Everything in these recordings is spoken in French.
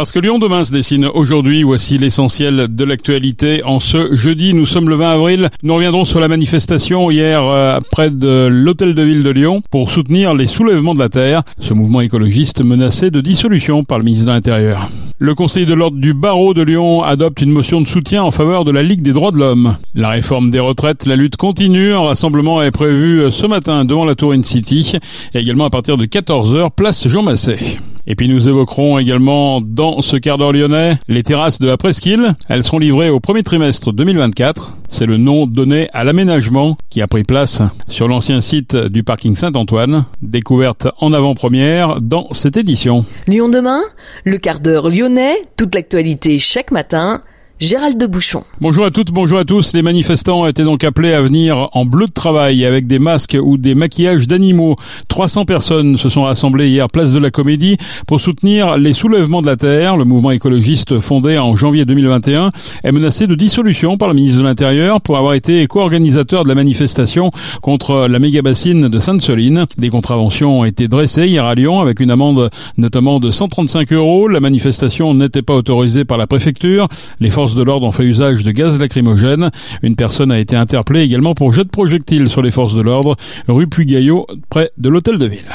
Parce que Lyon demain se dessine aujourd'hui, voici l'essentiel de l'actualité. En ce jeudi, nous sommes le 20 avril. Nous reviendrons sur la manifestation hier euh, près de l'hôtel de ville de Lyon pour soutenir les soulèvements de la terre, ce mouvement écologiste menacé de dissolution par le ministre de l'Intérieur. Le Conseil de l'ordre du barreau de Lyon adopte une motion de soutien en faveur de la Ligue des droits de l'homme. La réforme des retraites, la lutte continue. Un rassemblement est prévu ce matin devant la Tour City et également à partir de 14h, place Jean Massé. Et puis nous évoquerons également dans ce quart d'heure lyonnais les terrasses de la Presqu'île. Elles seront livrées au premier trimestre 2024. C'est le nom donné à l'aménagement qui a pris place sur l'ancien site du parking Saint-Antoine. Découverte en avant-première dans cette édition. Lyon demain, le quart d'heure lyonnais, toute l'actualité chaque matin Gérald de Bouchon. Bonjour à toutes, bonjour à tous. Les manifestants étaient donc appelés à venir en bleu de travail avec des masques ou des maquillages d'animaux. 300 personnes se sont rassemblées hier place de la Comédie pour soutenir les soulèvements de la Terre. Le mouvement écologiste fondé en janvier 2021 est menacé de dissolution par le ministre de l'Intérieur pour avoir été co-organisateur de la manifestation contre la méga bassine de Sainte-Soline. Des contraventions ont été dressées hier à Lyon avec une amende notamment de 135 euros. La manifestation n'était pas autorisée par la préfecture. Les forces de l'ordre ont fait usage de gaz lacrymogène. Une personne a été interpellée également pour jet de projectiles sur les forces de l'ordre, rue Puy-Gaillot, près de l'hôtel de ville.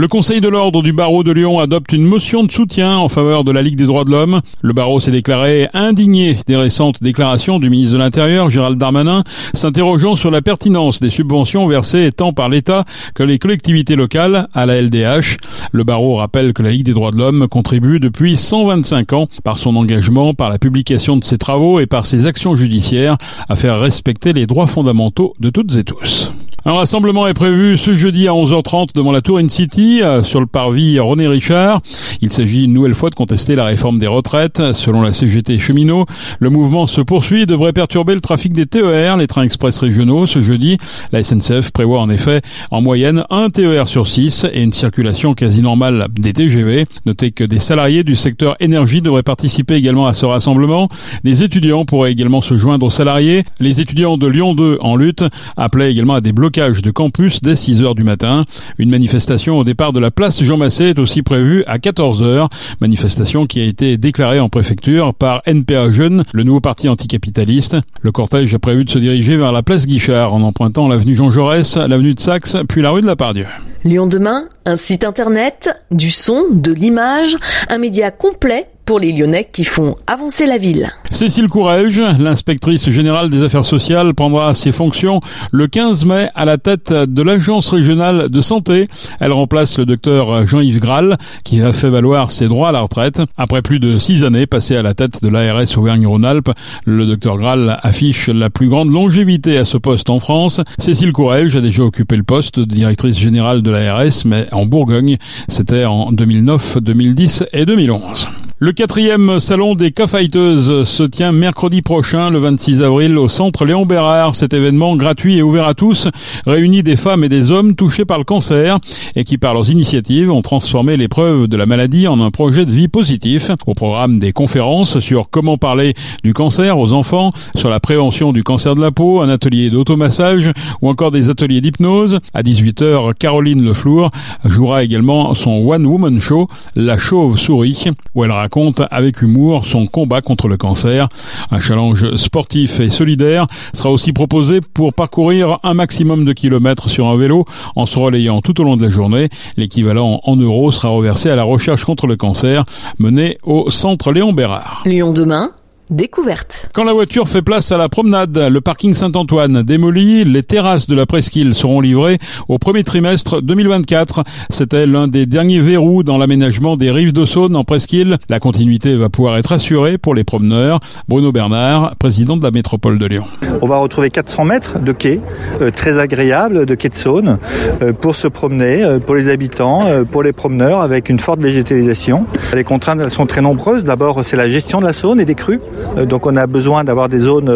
Le Conseil de l'ordre du barreau de Lyon adopte une motion de soutien en faveur de la Ligue des droits de l'homme. Le barreau s'est déclaré indigné des récentes déclarations du ministre de l'Intérieur, Gérald Darmanin, s'interrogeant sur la pertinence des subventions versées tant par l'État que les collectivités locales à la LDH. Le barreau rappelle que la Ligue des droits de l'homme contribue depuis 125 ans par son engagement, par la publication de ses travaux et par ses actions judiciaires à faire respecter les droits fondamentaux de toutes et tous. Un rassemblement est prévu ce jeudi à 11h30 devant la Tour In-City, euh, sur le parvis René Richard. Il s'agit une nouvelle fois de contester la réforme des retraites. Selon la CGT cheminot, le mouvement se poursuit et devrait perturber le trafic des TER, les trains express régionaux. Ce jeudi, la SNCF prévoit en effet en moyenne un TER sur 6 et une circulation quasi normale des TGV. Notez que des salariés du secteur énergie devraient participer également à ce rassemblement. Les étudiants pourraient également se joindre aux salariés. Les étudiants de Lyon 2 en lutte appelaient également à des blocages de campus dès 6 heures du matin. Une manifestation au départ de la place Jean Massé est aussi prévue à 14 heures. Manifestation qui a été déclarée en préfecture par NPA Jeunes, le nouveau parti anticapitaliste. Le cortège a prévu de se diriger vers la place Guichard en empruntant l'avenue Jean Jaurès, l'avenue de Saxe, puis la rue de la Pardieu. Lyon demain, un site internet, du son, de l'image, un média complet pour les Lyonnais qui font avancer la ville. Cécile Courrèges, l'inspectrice générale des affaires sociales, prendra ses fonctions le 15 mai à la tête de l'agence régionale de santé. Elle remplace le docteur Jean-Yves Graal, qui a fait valoir ses droits à la retraite. Après plus de six années passées à la tête de l'ARS Auvergne-Rhône-Alpes, le docteur Graal affiche la plus grande longévité à ce poste en France. Cécile Courrèges a déjà occupé le poste de directrice générale de l'ARS, mais en Bourgogne. C'était en 2009, 2010 et 2011. Le quatrième salon des K-Fighters se tient mercredi prochain, le 26 avril, au centre Léon Bérard. Cet événement gratuit et ouvert à tous réunit des femmes et des hommes touchés par le cancer et qui, par leurs initiatives, ont transformé l'épreuve de la maladie en un projet de vie positif. Au programme des conférences sur comment parler du cancer aux enfants, sur la prévention du cancer de la peau, un atelier d'automassage ou encore des ateliers d'hypnose. À 18h, Caroline Leflour jouera également son One Woman Show, La Chauve-Souris, où elle raconte avec humour son combat contre le cancer. Un challenge sportif et solidaire sera aussi proposé pour parcourir un maximum de kilomètres sur un vélo en se relayant tout au long de la journée. L'équivalent en euros sera reversé à la recherche contre le cancer menée au centre Léon Bérard. Lyon demain découverte. Quand la voiture fait place à la promenade, le parking Saint-Antoine démoli, les terrasses de la presqu'île seront livrées au premier trimestre 2024. C'était l'un des derniers verrous dans l'aménagement des rives de Saône en presqu'île. La continuité va pouvoir être assurée pour les promeneurs. Bruno Bernard, président de la métropole de Lyon. On va retrouver 400 mètres de quai euh, très agréable de quai de Saône euh, pour se promener, euh, pour les habitants, pour les promeneurs avec une forte végétalisation. Les contraintes elles sont très nombreuses. D'abord, c'est la gestion de la Saône et des crues. Donc on a besoin d'avoir des zones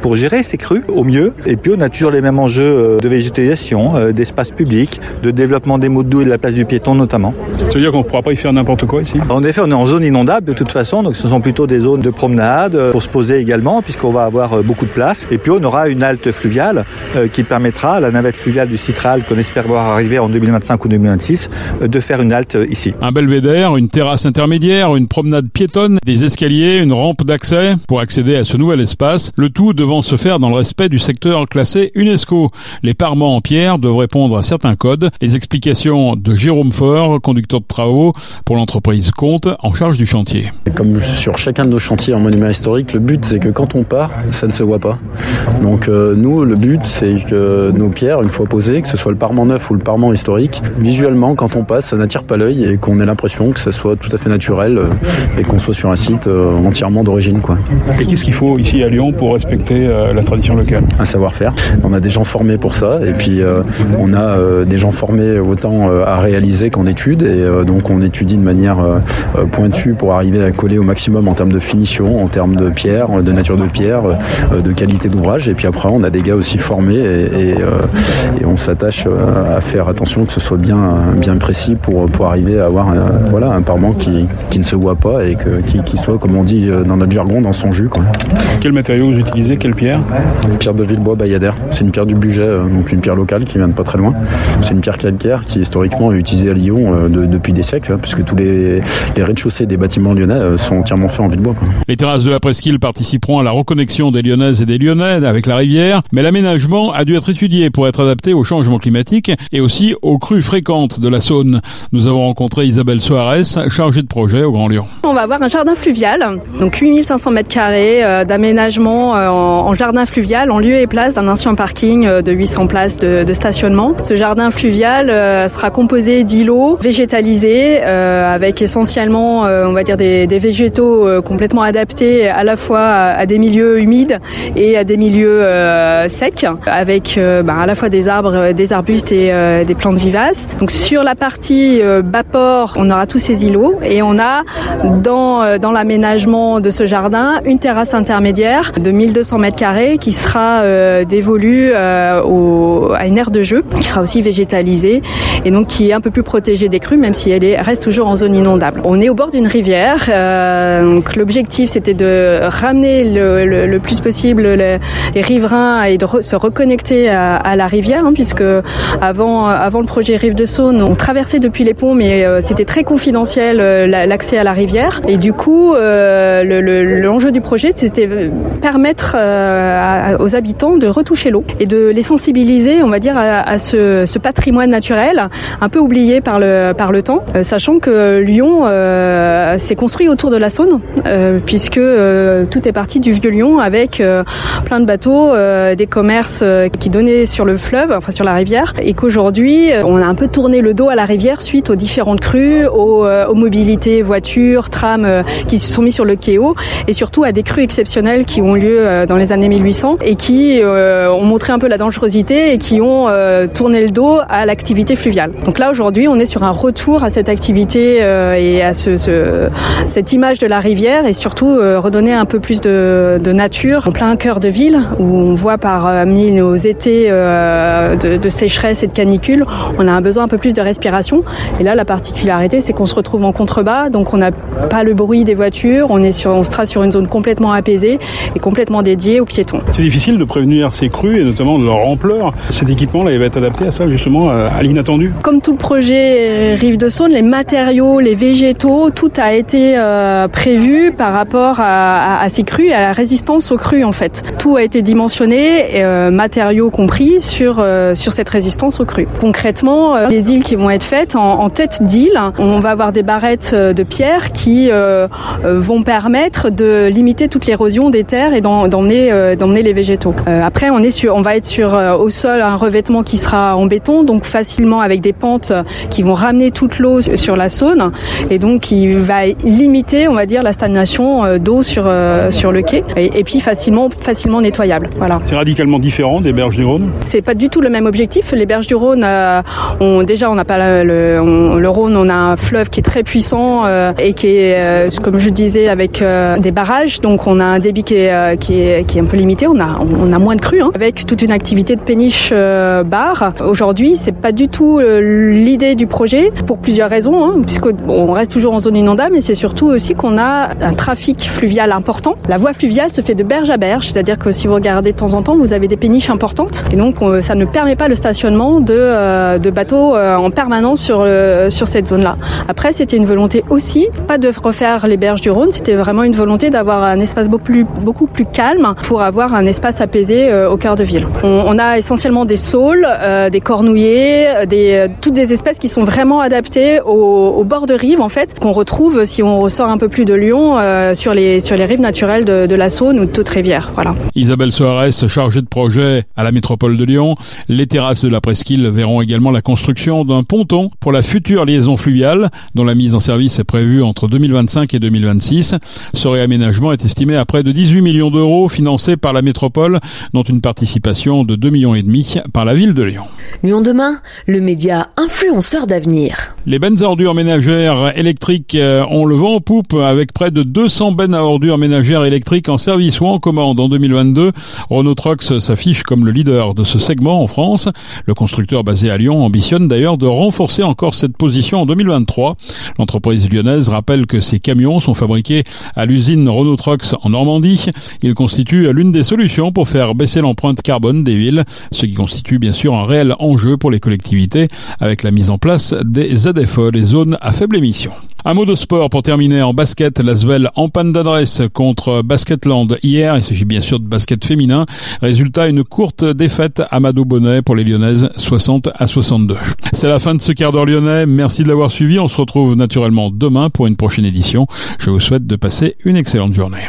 pour gérer ces crues au mieux. Et puis on a toujours les mêmes enjeux de végétalisation, d'espace public, de développement des mots de et de la place du piéton notamment. Ça veut dire qu'on ne pourra pas y faire n'importe quoi ici? En effet, on est en zone inondable de toute façon, donc ce sont plutôt des zones de promenade pour se poser également, puisqu'on va avoir beaucoup de place. Et puis on aura une halte fluviale qui permettra à la navette fluviale du Citral, qu'on espère voir arriver en 2025 ou 2026, de faire une halte ici. Un belvédère, une terrasse intermédiaire, une promenade piétonne, des escaliers, une rampe d'accès pour accéder à ce nouvel espace, le tout devant se faire dans le respect du secteur classé UNESCO. Les parements en pierre doivent répondre à certains codes. Les explications de Jérôme Faure, conducteur de travaux pour l'entreprise Compte, en charge du chantier. Comme sur chacun de nos chantiers en monument historique, le but c'est que quand on part, ça ne se voit pas. Donc euh, nous, le but c'est que nos pierres, une fois posées, que ce soit le parement neuf ou le parement historique, visuellement quand on passe, ça n'attire pas l'œil et qu'on ait l'impression que ça soit tout à fait naturel euh, et qu'on soit sur un site euh, entièrement d'origine. Quoi. Et qu'est-ce qu'il faut ici à Lyon pour respecter la tradition locale? Un savoir-faire. On a des gens formés pour ça et puis on a des gens formés autant à réaliser qu'en études et donc on étudie de manière pointue pour arriver à coller au maximum en termes de finition, en termes de pierre, de nature de pierre, de qualité d'ouvrage et puis après on a des gars aussi formés et, et, on s'attache à faire attention que ce soit bien, bien précis pour, pour arriver à avoir un, voilà, un parement qui, qui ne se voit pas et que, qui, qui soit, comme on dit dans notre jargon, dans son jus. Quoi. Quel matériau vous utilisez? Quelle pierre? Une pierre de Villebois Bayadère. C'est une pierre du budget, donc une pierre locale qui vient de pas très loin. C'est une pierre calcaire qui historiquement est utilisée à Lyon depuis des siècles, hein, puisque tous les, les rez-de-chaussée des bâtiments lyonnais sont entièrement faits en Villebois. Quoi. Les terrasses de la presqu'île participeront à la reconnexion des Lyonnaises et des Lyonnais avec la rivière, mais l'aménagement a dû être étudié pour être adapté au changement climatique et aussi aux crues fréquentes de la Saône. Nous avons rencontré Isabelle Soares, chargée de projet au Grand Lyon. On va avoir un jardin fluvial, donc 8500 mètres carrés euh, d'aménagement euh, en, jardin fluvial en lieu et place d'un ancien parking euh, de 800 places de, stationnement. Ce jardin fluvial sera composé d'îlots végétalisés avec essentiellement, on va dire, des, végétaux complètement adaptés à la fois à, des milieux humides et à des milieux secs, avec bah, à la fois des arbres, des arbustes et des plantes vivaces. Donc sur la partie bas port, on aura tous ces îlots et on a dans, dans l'aménagement de ce jardin une terrasse intermédiaire de 1200 mètres carrés qui sera dévolue au, à une aire de jeu qui sera aussi végétalisée et donc qui est un peu plus protégée des crues même si elle est, reste toujours en zone inondable. On est au bord d'une rivière, donc l'objectif c'était de ramener le, le, plus possible les, riverains et de se reconnecter à, la rivière hein, puisque avant, avant le projet Rive de Saône, on traversait depuis les ponts, mais euh, c'était très confidentiel euh, l'accès à la rivière. Et du coup, euh, l'enjeu du projet, c'était permettre aux habitants de retoucher l'eau et de les sensibiliser, on va dire, à, ce, patrimoine naturel, un peu oublié par le, par le temps, sachant que Lyon s'est construit autour de la Saône, puisque tout est parti du vieux Lyon avec plein de bateaux, des commerces qui donnaient sur le fleuve, enfin sur la rivière, et qu'aujourd'hui, on a un peu tourné le dos à la rivière suite aux différentes crues, aux, euh, mobilités voitures, trams euh, qui se sont mis sur le et surtout à des crues exceptionnelles qui ont lieu euh, dans les années 1800 et qui ont montré un peu la dangerosité et qui ont tourné le dos à l'activité fluviale. Donc là, aujourd'hui, on est sur un retour à cette activité et à ce, ce, cette image de la rivière et surtout redonner un peu plus de, nature en plein cœur de ville où on voit par nos étés de, de sécheresse et de canicule, on a un besoin un peu plus de respiration. Et là, la particularité, c'est qu'on se retrouve en contrebas, donc on n'a pas le bruit des voitures, on, est sur, on sera sur une zone complètement apaisée et complètement dédiée aux piétons. C'est difficile de prévenir ces crues et notamment de leur ampleur. Cet équipement-là, il va être adapté à ça, justement, à l'inattendu. Comme tout le projet Rive de Saône, les matériaux, les végétaux, tout a été euh, prévu par rapport à, à, ces crues et à la résistance aux crues, en fait. Tout a été dimensionné, euh, matériaux compris, sur, euh, sur cette résistance aux crues. Concrètement, euh, les îles qui vont être faites en, tête d'île, on va avoir des barrettes euh, de pierre qui euh, vont permettre de limiter toute l'érosion des terres et d'emmener d'emmener les végétaux. après, on est sur, on va être sur au sol un revêtement qui sera en béton, donc facilement avec des pentes qui vont ramener toute l'eau sur la Saône et donc qui va limiter, on va dire, la stagnation d'eau sur sur le quai et, puis facilement facilement nettoyable. Voilà. C'est radicalement différent des berges du Rhône? C'est pas du tout le même objectif. Les berges du Rhône, on, déjà on n'a pas le, le, Rhône, on a un fleuve qui est très puissant euh, et qui est, euh, comme je disais, avec euh, des barres donc on a un débit qui est, qui est, qui est un peu limité. On a, on a moins de crues, hein, avec toute une activité de péniche bar. Aujourd'hui, c'est pas du tout l'idée du projet pour plusieurs raisons, hein, puisqu'on reste toujours en zone inondable, mais c'est surtout aussi qu'on a un trafic fluvial important. La voie fluviale se fait de berge à berge, c'est-à-dire que si vous regardez de temps en temps, vous avez des péniches importantes, et donc ça ne permet pas le stationnement de, de bateaux en permanence sur, sur cette zone-là. Après, c'était une volonté aussi, pas de refaire les berges du Rhône, c'était vraiment une volonté d'avoir un espace beaucoup plus, calme pour avoir un espace apaisé euh, au cœur de ville. On, a essentiellement des saules, euh, des cornouillers, des, toutes des espèces qui sont vraiment adaptées au, au bord de rive en fait, qu'on retrouve si on ressort un peu plus de Lyon euh, sur, les, sur les rives naturelles de, la Saône ou de toute rivière. Isabelle Soares, chargée de projet à la métropole de Lyon, les terrasses de la presqu'île verront également la construction d'un ponton pour la future liaison fluviale dont la mise en service est prévue entre 2025 et 2026. Ce réaménagement est estimé à près de 18 millions d'euros financés par la métropole, dont une participation de 2 millions et demi par la ville de Lyon. Lyon demain, le média influenceur d'avenir. Les bennes à ordures ménagères électriques euh, ont le vent en poupe avec près de 200 bennes à ordures ménagères électriques en service ou en commande en 2022. Renault Trucks s'affiche comme le leader de ce segment en France. Le constructeur basé à Lyon ambitionne d'ailleurs de renforcer encore cette position en 2023. L'entreprise lyonnaise rappelle que ces camions sont fabriqués à l'usine Renault Trucks en Normandie. Ils constituent l'une des solutions pour faire baisser l'empreinte carbone des villes, ce qui constitue bien sûr un réel enjeu pour les collectivités avec la mise en place des ZFE, les zones à faible émission. Un mot de sport pour terminer en basket. Lasvel en panne d'adresse contre Basketland hier. Il s'agit bien sûr de basket féminin. Résultat, une courte défaite à Mado Bonnet pour les Lyonnaises, 60 à 62. C'est la fin de ce quart d'heure lyonnais. Merci de l'avoir suivi. On se retrouve naturellement demain pour une prochaine édition. Je vous souhaite de passer une excellente journée.